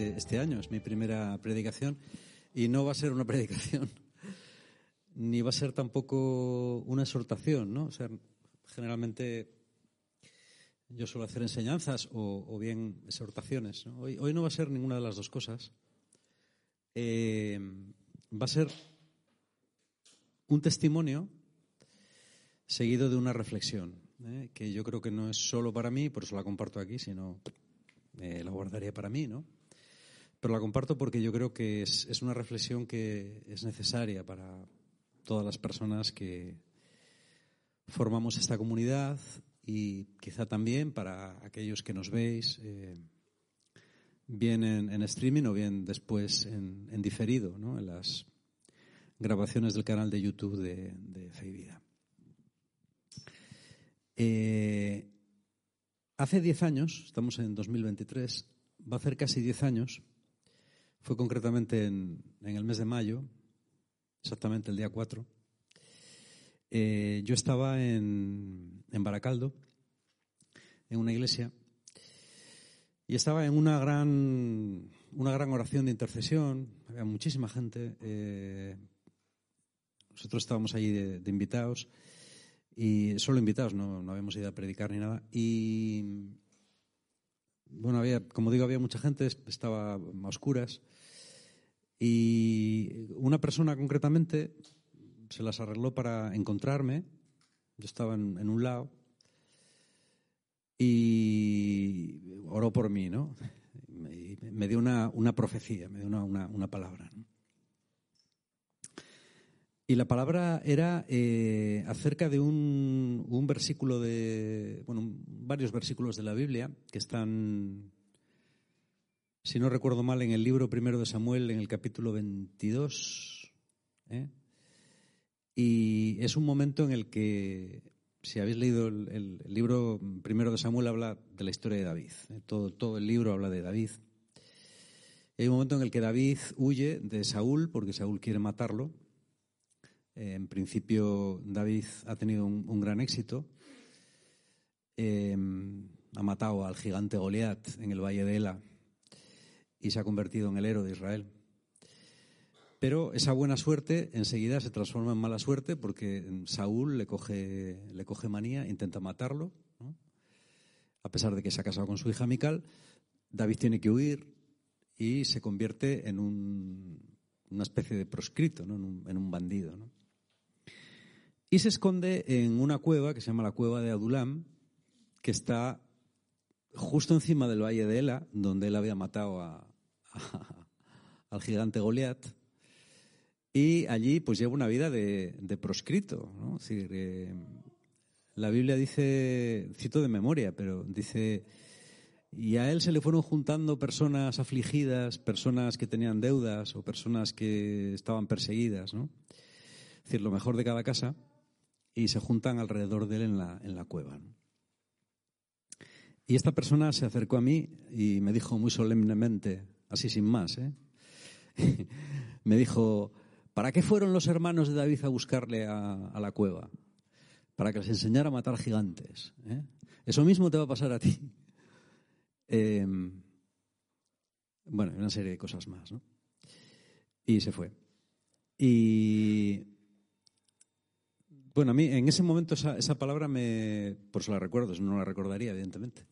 este, año. Es mi primera predicación y no va a ser una predicación, ni va a ser tampoco una exhortación, ¿no? O generalmente yo suelo hacer enseñanzas o, bien exhortaciones. Hoy, hoy, no va a ser ninguna de las dos cosas. Eh, va a ser un testimonio seguido de una reflexión, ¿eh? que yo creo que no es solo para mí, por eso la comparto aquí, sino eh, la guardaría para mí, ¿no? Pero la comparto porque yo creo que es, una reflexión que es necesaria para todas las personas que formamos esta comunidad y quizá también para aquellos que nos veis, eh, bien en, streaming o bien después en, diferido, ¿no? en las grabaciones del canal de YouTube de, de Fe y Vida. Eh, hace 10 años, estamos en 2023, va a hacer casi 10 años, fue concretamente en, en el mes de mayo, exactamente el día 4, eh, yo estaba en, Baracaldo, en una iglesia, y estaba en una gran, una gran oración de intercesión, había muchísima gente, eh, nosotros estábamos allí de, invitados, y solo invitados, no, no habíamos ido a predicar ni nada, y bueno, había, como digo, había mucha gente, estaba a oscuras, y una persona concretamente se las arregló para encontrarme. Yo estaba en, un lado y oró por mí, ¿no? Me, dio una, profecía, me dio una, palabra. Y la palabra era eh, acerca de un, versículo de, bueno, varios versículos de la Biblia que están, si no recuerdo mal, en el libro primero de Samuel, en el capítulo 22. ¿eh? Y es un momento en el que, si habéis leído el, libro primero de Samuel, habla de la historia de David. ¿eh? Todo, todo el libro habla de David. hay un momento en el que David huye de Saúl porque Saúl quiere matarlo. En principio, David ha tenido un, gran éxito. Eh, ha matado al gigante Goliat en el valle de Ela y se ha convertido en el héroe de Israel. Pero esa buena suerte enseguida se transforma en mala suerte porque Saúl le coge, le coge manía, intenta matarlo, a pesar de que se ha casado con su hija Mical. David tiene que huir y se convierte en una especie de proscrito, en, un, bandido. Y se esconde en una cueva que se llama la cueva de Adulam, que está justo encima del valle de Ela, donde él había matado al gigante Goliat y allí pues lleva una vida de, proscrito. ¿no? Eh, la Biblia dice, cito de memoria, pero dice, y a él se le fueron juntando personas afligidas, personas que tenían deudas o personas que estaban perseguidas, ¿no? Es decir, lo mejor de cada casa, y se juntan alrededor de él en la, en la cueva. Y esta persona se acercó a mí y me dijo muy solemnemente, así sin más, ¿eh? me dijo, ¿Para qué fueron los hermanos de David a buscarle a, la cueva? Para que les enseñara a matar gigantes. ¿eh? Eso mismo te va a pasar a ti. Em, bueno, una serie de cosas más. Y se fue. Y bueno, a mí en ese momento esa, esa palabra me, por eso la recuerdo, no la recordaría, evidentemente.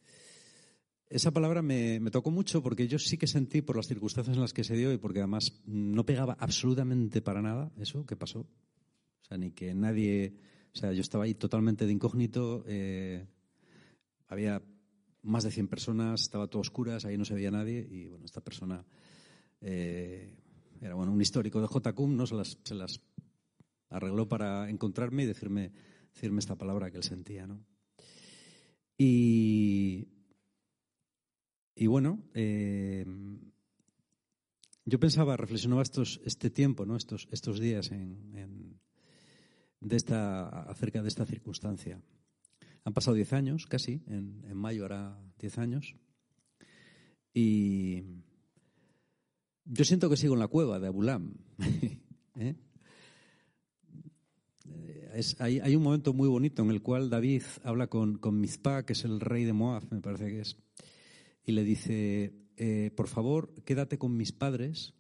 Esa palabra me, tocó mucho porque yo sí que sentí por las circunstancias en las que se dio y porque además no pegaba absolutamente para nada eso que pasó. O sea, ni que nadie. O sea, yo estaba ahí totalmente de incógnito. Eh, había más de 100 personas, estaba todo oscuras, ahí no se veía nadie. Y bueno, esta persona eh, era bueno, un histórico de JCUM, ¿no? Se las, se las arregló para encontrarme y decirme, decirme esta palabra que él sentía, ¿no? Y y bueno, eh, yo pensaba, reflexionaba estos, este tiempo, ¿no? estos, estos días en, de esta, acerca de esta circunstancia. Han pasado diez años, casi, en, en mayo hará diez años. Y yo siento que sigo en la cueva de Abulam. ¿eh? Hay, un momento muy bonito en el cual David habla con, con Mizpah, que es el rey de Moab, me parece que es y le dice, eh, por favor, quédate con mis padres.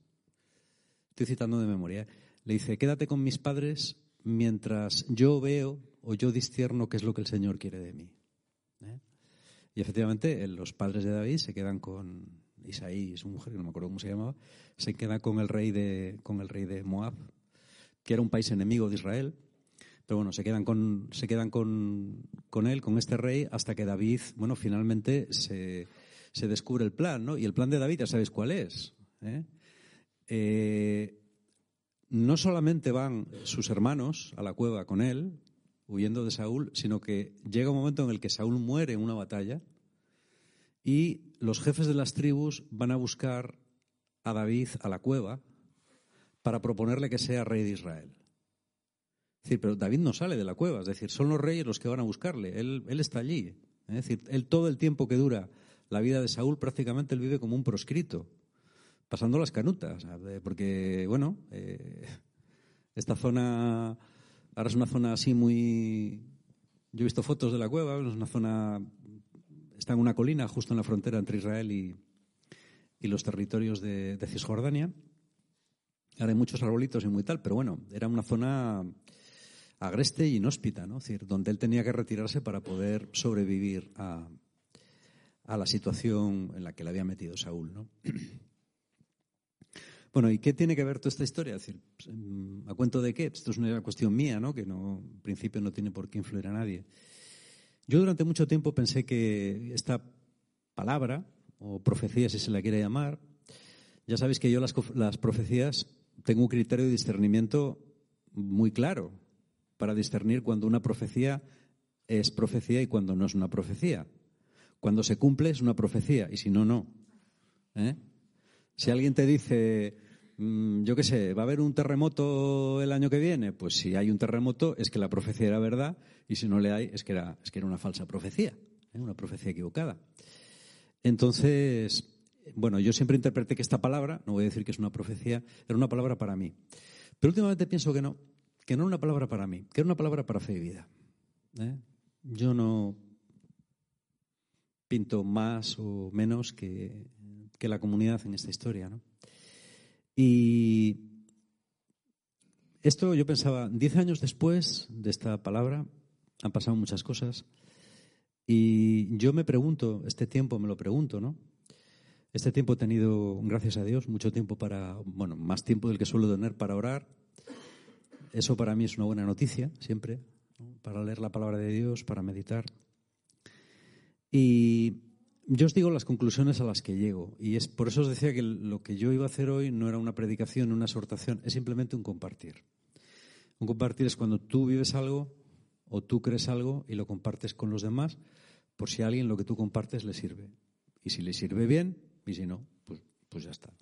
Estoy citando de memoria. ¿eh? Le dice, quédate con mis padres mientras yo veo o yo discierno qué es lo que el Señor quiere de mí. ¿eh? Y efectivamente, los padres de David se quedan con Isaí, su mujer, que no me acuerdo cómo se llamaba, se queda con el rey de, con el rey de Moab, que era un país enemigo de Israel. Pero bueno, se quedan con, se quedan con, con él, con este rey, hasta que David, bueno, finalmente se, se descubre el plan, ¿no? Y el plan de David, ya sabéis cuál es. ¿eh? Eh, no solamente van sus hermanos a la cueva con él, huyendo de Saúl, sino que llega un momento en el que Saúl muere en una batalla y los jefes de las tribus van a buscar a David a la cueva para proponerle que sea rey de Israel. Decir, pero David no sale de la cueva, es decir, son los reyes los que van a buscarle, él, está allí. Es decir, él todo el tiempo que dura la vida de Saúl prácticamente él vive como un proscrito, pasando las canutas, porque, bueno, eh, esta zona ahora es una zona así muy... Yo he visto fotos de la cueva, es una zona... Está en una colina justo en la frontera entre Israel y, los territorios de, Cisjordania. Ahora hay muchos arbolitos y muy tal, pero bueno, era una zona agreste y inhóspita, ¿no? Es decir, donde él tenía que retirarse para poder sobrevivir a, a la situación en la que le había metido Saúl. ¿no? Bueno, ¿y qué tiene que ver toda esta historia? decir, pues, ¿a cuento de qué? Esto es una cuestión mía, ¿no? que no, en principio no tiene por qué influir a nadie. Yo durante mucho tiempo pensé que esta palabra, o profecía si se la quiere llamar, ya sabéis que yo las, las profecías tengo un criterio de discernimiento muy claro para discernir cuando una profecía es profecía y cuando no es una profecía. Cuando se cumple es una profecía y si no, no. ¿Eh? Si alguien te dice, mm, yo qué sé, va a haber un terremoto el año que viene, pues si hay un terremoto es que la profecía era verdad y si no le hay es que era, es que era una falsa profecía, ¿eh? una profecía equivocada. Entonces, bueno, yo siempre interpreté que esta palabra, no voy a decir que es una profecía, era una palabra para mí. Pero últimamente pienso que no, que no era una palabra para mí, que era una palabra para fe y vida. ¿eh? Yo no, pinto más o menos que, la comunidad en esta historia. ¿no? Y esto yo pensaba, diez años después de esta palabra han pasado muchas cosas y yo me pregunto, este tiempo me lo pregunto, ¿no? Este tiempo he tenido, gracias a Dios, mucho tiempo para, bueno, más tiempo del que suelo tener para orar. Eso para mí es una buena noticia, siempre, para leer la palabra de Dios, para meditar. Y yo os digo las conclusiones a las que llego. Y es por eso os decía que lo que yo iba a hacer hoy no era una predicación, una exhortación, es simplemente un compartir. Un compartir es cuando tú vives algo o tú crees algo y lo compartes con los demás, por si a alguien lo que tú compartes le sirve. Y si le sirve bien, y si no, pues, pues ya está.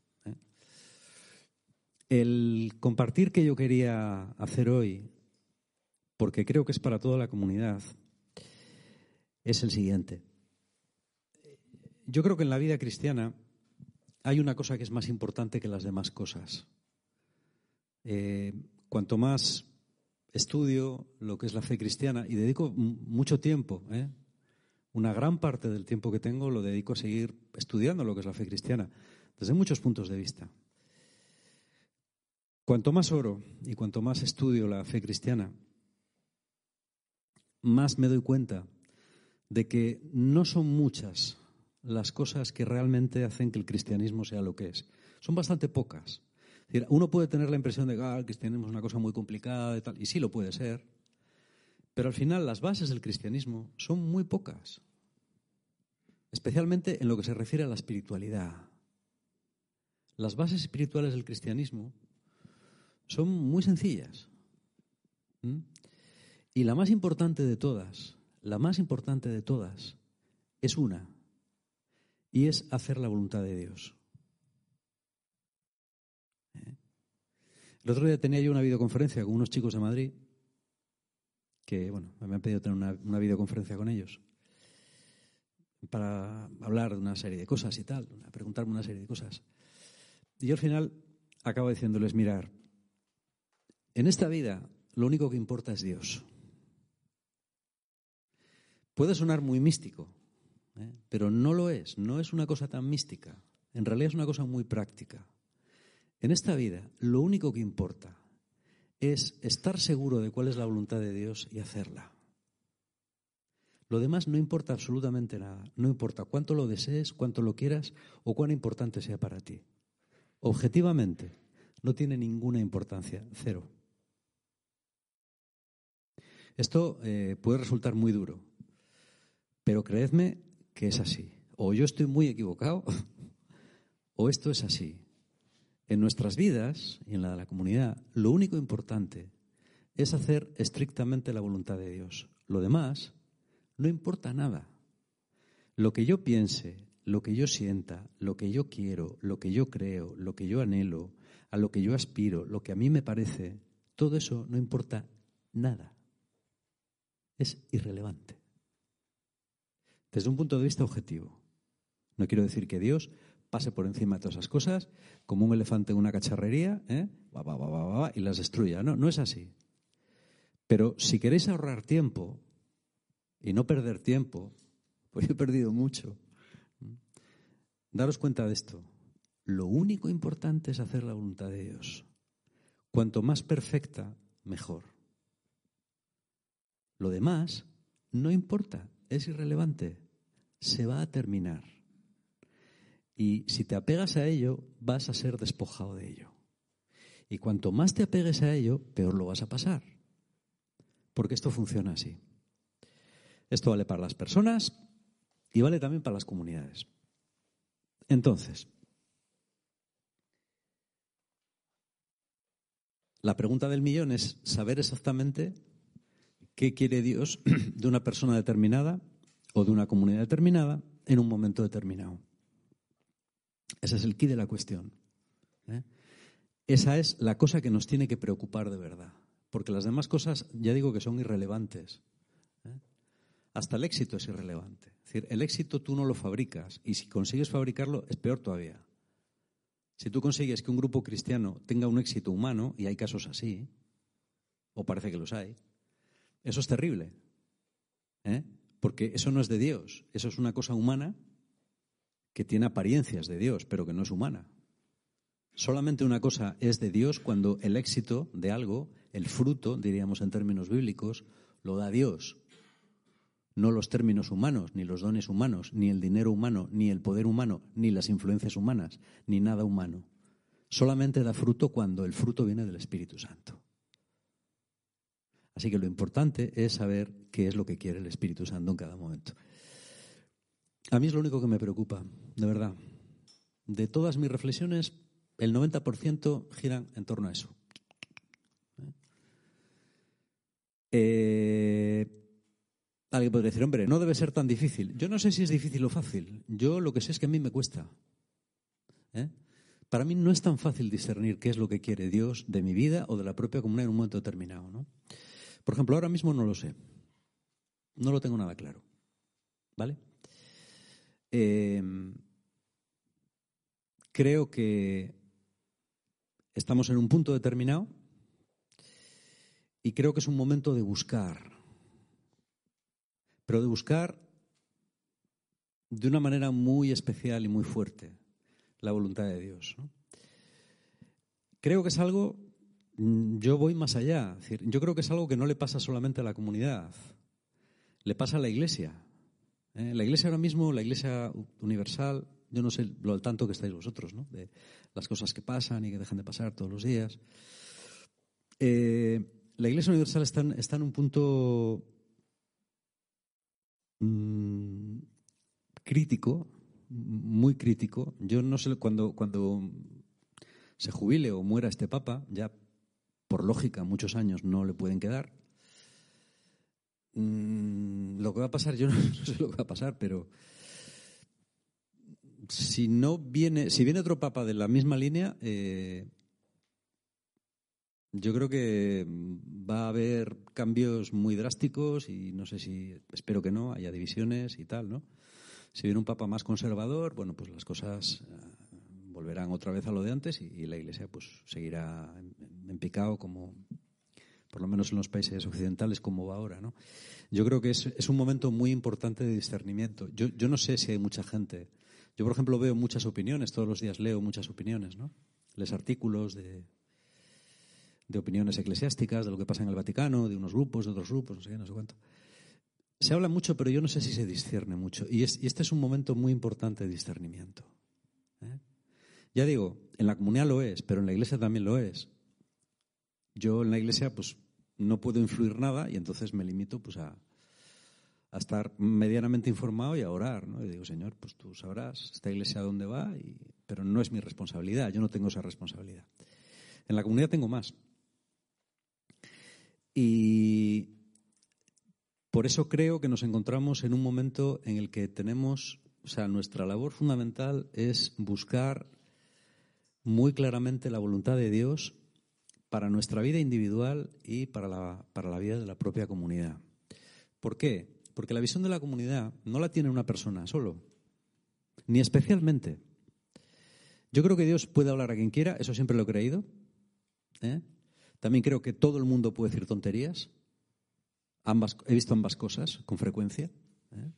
El compartir que yo quería hacer hoy, porque creo que es para toda la comunidad, es el siguiente. Yo creo que en la vida cristiana hay una cosa que es más importante que las demás cosas. Eh, cuanto más estudio lo que es la fe cristiana y dedico mucho tiempo, ¿eh? una gran parte del tiempo que tengo lo dedico a seguir estudiando lo que es la fe cristiana, desde muchos puntos de vista. Cuanto más oro y cuanto más estudio la fe cristiana, más me doy cuenta de que no son muchas las cosas que realmente hacen que el cristianismo sea lo que es. Son bastante pocas. uno puede tener la impresión de que ah, el cristianismo es una cosa muy complicada y tal, y sí lo puede ser, pero al final las bases del cristianismo son muy pocas, especialmente en lo que se refiere a la espiritualidad. Las bases espirituales del cristianismo son muy sencillas. Y la más importante de todas, la más importante de todas, es una, y es hacer la voluntad de Dios. ¿Eh? El otro día tenía yo una videoconferencia con unos chicos de Madrid que, bueno, me han pedido tener una, videoconferencia con ellos para hablar de una serie de cosas y tal, preguntarme una serie de cosas. Y yo al final acabo diciéndoles, mirar, en esta vida lo único que importa es Dios. Puede sonar muy místico, ¿eh? pero no lo es, no es una cosa tan mística. En realidad es una cosa muy práctica. En esta vida, lo único que importa es estar seguro de cuál es la voluntad de Dios y hacerla. Lo demás no importa absolutamente nada. No importa cuánto lo desees, cuánto lo quieras o cuán importante sea para ti. Objetivamente, no tiene ninguna importancia, cero. Esto eh, puede resultar muy duro, pero creedme que es así. O yo estoy muy equivocado, o esto es así. En nuestras vidas y en la de la comunidad, lo único importante es hacer estrictamente la voluntad de Dios. Lo demás no importa nada. Lo que yo piense, lo que yo sienta, lo que yo quiero, lo que yo creo, lo que yo anhelo, a lo que yo aspiro, lo que a mí me parece, todo eso no importa nada. Es irrelevante. Desde un punto de vista objetivo. No quiero decir que Dios pase por encima de todas esas cosas como un elefante en una cacharrería ¿eh? y las destruya. No, no es así. Pero si queréis ahorrar tiempo y no perder tiempo, pues he perdido mucho. Daros cuenta de esto. Lo único importante es hacer la voluntad de Dios. Cuanto más perfecta, mejor. Lo demás no importa, es irrelevante. Se va a terminar. Y si te apegas a ello, vas a ser despojado de ello. Y cuanto más te apegues a ello, peor lo vas a pasar. Porque esto funciona así. Esto vale para las personas y vale también para las comunidades. Entonces, la pregunta del millón es saber exactamente qué quiere Dios de una persona determinada o de una comunidad determinada en un momento determinado. Ese es el quid de la cuestión. ¿eh? Esa es la cosa que nos tiene que preocupar de verdad, porque las demás cosas ya digo que son irrelevantes. Hasta el éxito es irrelevante. Es decir, el éxito tú no lo fabricas y si consigues fabricarlo es peor todavía. Si tú consigues que un grupo cristiano tenga un éxito humano, y hay casos así, o parece que los hay, eso es terrible. ¿eh? Porque eso no es de Dios, eso es una cosa humana que tiene apariencias de Dios, pero que no es humana. Solamente una cosa es de Dios cuando el éxito de algo, el fruto, diríamos en términos bíblicos, lo da Dios no los términos humanos, ni los dones humanos, ni el dinero humano, ni el poder humano, ni las influencias humanas, ni nada humano. Solamente da fruto cuando el fruto viene del Espíritu Santo. Así que lo importante es saber qué es lo que quiere el Espíritu Santo en cada momento. A mí es lo único que me preocupa, de verdad. De todas mis reflexiones, el 90% giran en torno a eso. Eh, Alguien podría decir, hombre, no debe ser tan difícil. Yo no sé si es difícil o fácil. Yo lo que sé es que a mí me cuesta. ¿eh? Para mí no es tan fácil discernir qué es lo que quiere Dios de mi vida o de la propia comunidad en un momento determinado. ¿no? Por ejemplo, ahora mismo no lo sé. No lo tengo nada claro. ¿Vale? Em, creo que estamos en un punto determinado y creo que es un momento de buscar pero de buscar de una manera muy especial y muy fuerte la voluntad de Dios. Creo que es algo, yo voy más allá, yo creo que es algo que no le pasa solamente a la comunidad, le pasa a la iglesia. ¿eh? La iglesia ahora mismo, la iglesia universal, yo no sé lo al tanto que estáis vosotros, ¿no? de las cosas que pasan y que dejan de pasar todos los días. Eh, la iglesia universal está en un punto Mm, crítico, muy crítico. Yo no sé, cuando, cuando se jubile o muera este papa, ya por lógica muchos años no le pueden quedar. Mm, lo que va a pasar, yo no, sé lo que va a pasar, pero si no viene, si viene otro papa de la misma línea, eh, yo creo que va a haber cambios muy drásticos y no sé si, espero que no, haya divisiones y tal, ¿no? Si viene un papa más conservador, bueno, pues las cosas eh, volverán otra vez a lo de antes y, la Iglesia pues seguirá en, picado como, por lo menos en los países occidentales, como va ahora, ¿no? Yo creo que es, un momento muy importante de discernimiento. Yo, yo no sé si hay mucha gente Yo, por ejemplo, veo muchas opiniones, todos los días leo muchas opiniones, ¿no? Les artículos de, de opiniones eclesiásticas, de lo que pasa en el Vaticano, de unos grupos, de otros grupos, no sé qué, no sé cuánto. Se habla mucho, pero yo no sé si se discierne mucho. Y, este es un momento muy importante de discernimiento. Ya digo, en la comunidad lo es, pero en la iglesia también lo es. Yo en la iglesia, pues, no puedo influir nada y entonces me limito, pues, a, estar medianamente informado y a orar, ¿no? Y digo, Señor, pues tú sabrás esta iglesia a dónde va, pero no es mi responsabilidad, yo no tengo esa responsabilidad. En la comunidad tengo más. Y por eso creo que nos encontramos en un momento en el que tenemos, o sea, nuestra labor fundamental es buscar muy claramente la voluntad de Dios para nuestra vida individual y para la, para la vida de la propia comunidad. ¿Por qué? Porque la visión de la comunidad no la tiene una persona solo, ni especialmente. Yo creo que Dios puede hablar a quien quiera, eso siempre lo he creído. ¿eh? También creo que todo el mundo puede decir tonterías. Ambas, he visto ambas cosas con frecuencia. ¿eh?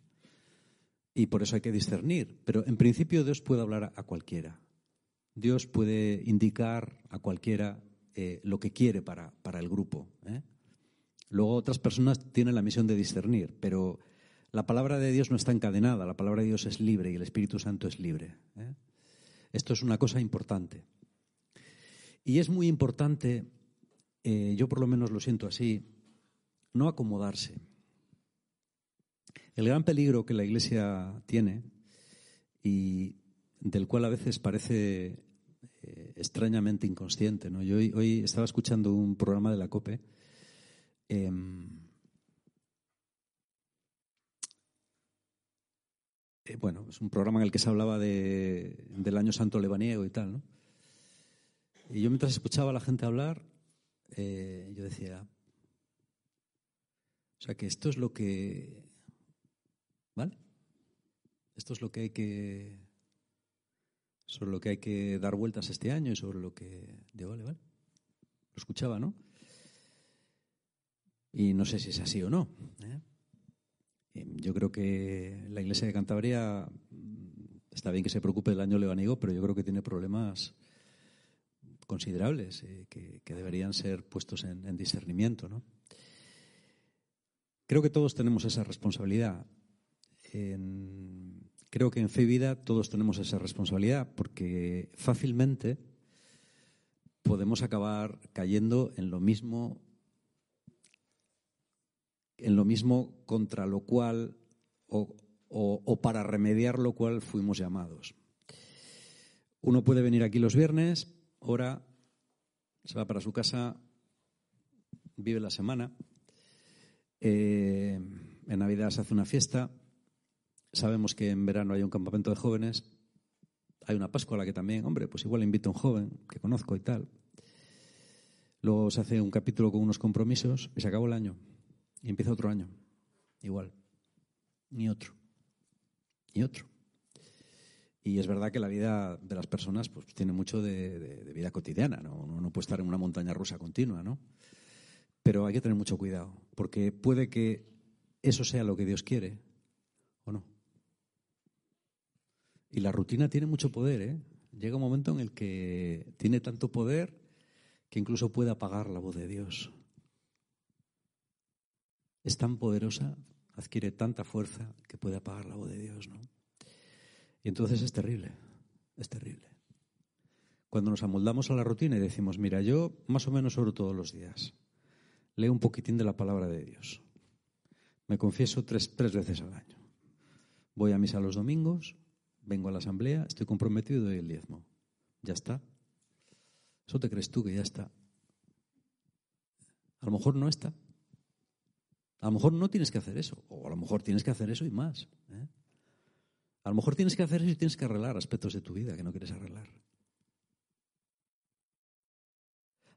Y por eso hay que discernir. Pero en principio Dios puede hablar a cualquiera. Dios puede indicar a cualquiera eh, lo que quiere para, para el grupo. ¿eh? Luego otras personas tienen la misión de discernir, pero la palabra de Dios no está encadenada, la palabra de Dios es libre y el Espíritu Santo es libre. Esto es una cosa importante. Y es muy importante eh, yo por lo menos lo siento así, no acomodarse. El gran peligro que la Iglesia tiene y del cual a veces parece eh, extrañamente inconsciente. ¿no? Yo hoy, estaba escuchando un programa de la COPE. Em, eh, bueno, es un programa en el que se hablaba de, del año santo lebaniego y tal, ¿no? Y yo mientras escuchaba a la gente hablar, eh, yo decía, o sea que esto es lo que, ¿vale? Esto es lo que hay que, sobre lo que hay que dar vueltas este año y sobre lo que, de vale, vale. Lo escuchaba, ¿no? Y no sé si es así o no. ¿eh? Yo creo que la Iglesia de Cantabria mm, está bien que se preocupe del año lebaniego, pero yo creo que tiene problemas considerables eh, que, deberían ser puestos en, discernimiento. ¿no? Creo que todos tenemos esa responsabilidad. Creo que en fe y vida todos tenemos esa responsabilidad porque fácilmente podemos acabar cayendo en lo mismo en lo mismo contra lo cual o, para remediar lo cual fuimos llamados. Uno puede venir aquí los viernes ora, se va para su casa, vive la semana. Eh, en Navidad se hace una fiesta. Sabemos que en verano hay un campamento de jóvenes. Hay una Pascua a la que también, hombre, pues igual invito a un joven que conozco y tal. Luego se hace un capítulo con unos compromisos y se acabó el año. Y empieza otro año. Igual. Ni otro. Ni otro. Y es verdad que la vida de las personas pues, tiene mucho de, vida cotidiana, ¿no? Uno no puede estar en una montaña rusa continua, ¿no? Pero hay que tener mucho cuidado, porque puede que eso sea lo que Dios quiere, ¿o no? Y la rutina tiene mucho poder, ¿eh? Llega un momento en el que tiene tanto poder que incluso puede apagar la voz de Dios. Es tan poderosa, adquiere tanta fuerza que puede apagar la voz de Dios, ¿no? Y entonces es terrible, es terrible. Cuando nos amoldamos a la rutina y decimos, mira, yo más o menos oro todos los días, leo un poquitín de la palabra de Dios, me confieso tres, tres veces al año, voy a misa los domingos, vengo a la asamblea, estoy comprometido y doy el diezmo. Ya está. Eso te crees tú que ya está. A lo mejor no está. A lo mejor no tienes que hacer eso, o a lo mejor tienes que hacer eso y más. ¿eh? A lo mejor tienes que hacer eso y tienes que arreglar aspectos de tu vida que no quieres arreglar.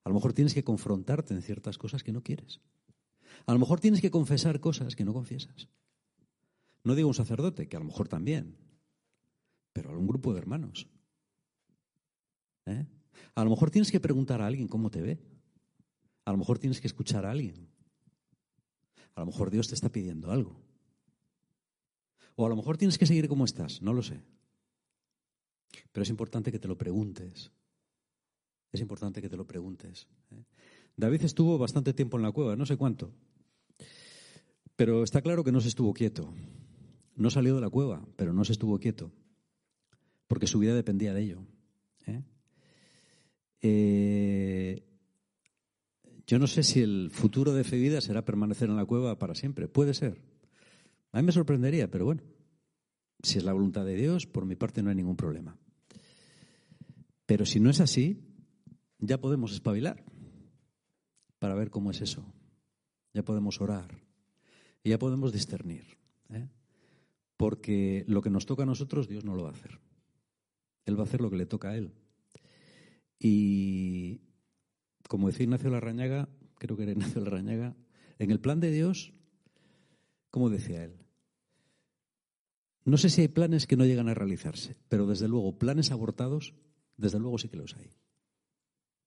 A lo mejor tienes que confrontarte en ciertas cosas que no quieres. A lo mejor tienes que confesar cosas que no confiesas. No digo un sacerdote, que a lo mejor también, pero a un grupo de hermanos. ¿Eh? A lo mejor tienes que preguntar a alguien cómo te ve. A lo mejor tienes que escuchar a alguien. A lo mejor Dios te está pidiendo algo. O a lo mejor tienes que seguir como estás, no lo sé. Pero es importante que te lo preguntes. Es importante que te lo preguntes. ¿eh? David estuvo bastante tiempo en la cueva, no sé cuánto. Pero está claro que no se estuvo quieto. No salió de la cueva, pero no se estuvo quieto. Porque su vida dependía de ello. ¿eh? Eh, yo no sé si el futuro de Fevida será permanecer en la cueva para siempre. Puede ser. A mí me sorprendería, pero bueno, si es la voluntad de Dios, por mi parte no hay ningún problema. Pero si no es así, ya podemos espabilar para ver cómo es eso. Ya podemos orar y ya podemos discernir. ¿eh? Porque lo que nos toca a nosotros, Dios no lo va a hacer. Él va a hacer lo que le toca a Él. Y como decía Ignacio Larrañaga, creo que era Ignacio Larrañaga, en el plan de Dios, como decía él, no sé si hay planes que no llegan a realizarse, pero desde luego planes abortados, desde luego sí que los hay.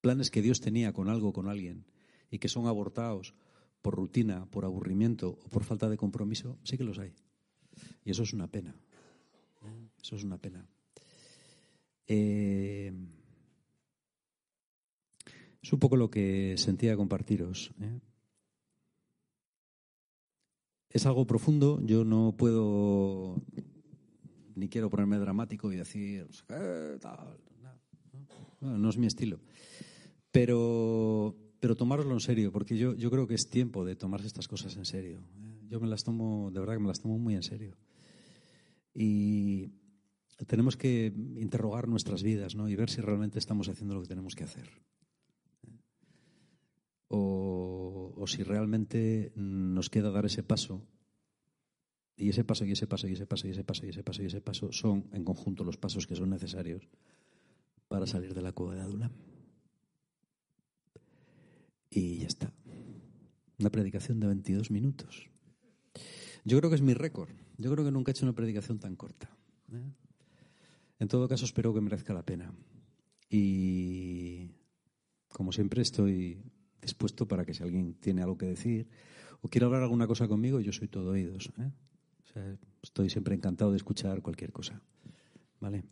Planes que Dios tenía con algo, con alguien, y que son abortados por rutina, por aburrimiento o por falta de compromiso, sí que los hay. Y eso es una pena. Eso es una pena. Eh, es un poco lo que sentía compartiros. ¿eh? Es algo profundo, yo no puedo ni quiero ponerme dramático y decir, eh, no, es mi estilo. Pero, pero en serio, porque yo, yo creo que es tiempo de tomarse estas cosas en serio. Yo me las tomo, de verdad que me las tomo muy en serio. Y tenemos que interrogar nuestras vidas ¿no? y ver si realmente estamos haciendo lo que tenemos que hacer o, si realmente nos queda dar ese paso. Y ese paso, y ese paso, y ese paso, y ese paso, y ese paso, y ese paso son en conjunto los pasos que son necesarios para salir de la cueva de Adula. Y ya está. Una predicación de 22 minutos. Yo creo que es mi récord. Yo creo que nunca he hecho una predicación tan corta. ¿eh? En todo caso, espero que merezca la pena. Y como siempre, estoy dispuesto para que si alguien tiene algo que decir o quiere hablar alguna cosa conmigo, yo soy todo oídos. ¿eh? estoy siempre encantado de escuchar cualquier cosa. ¿Vale?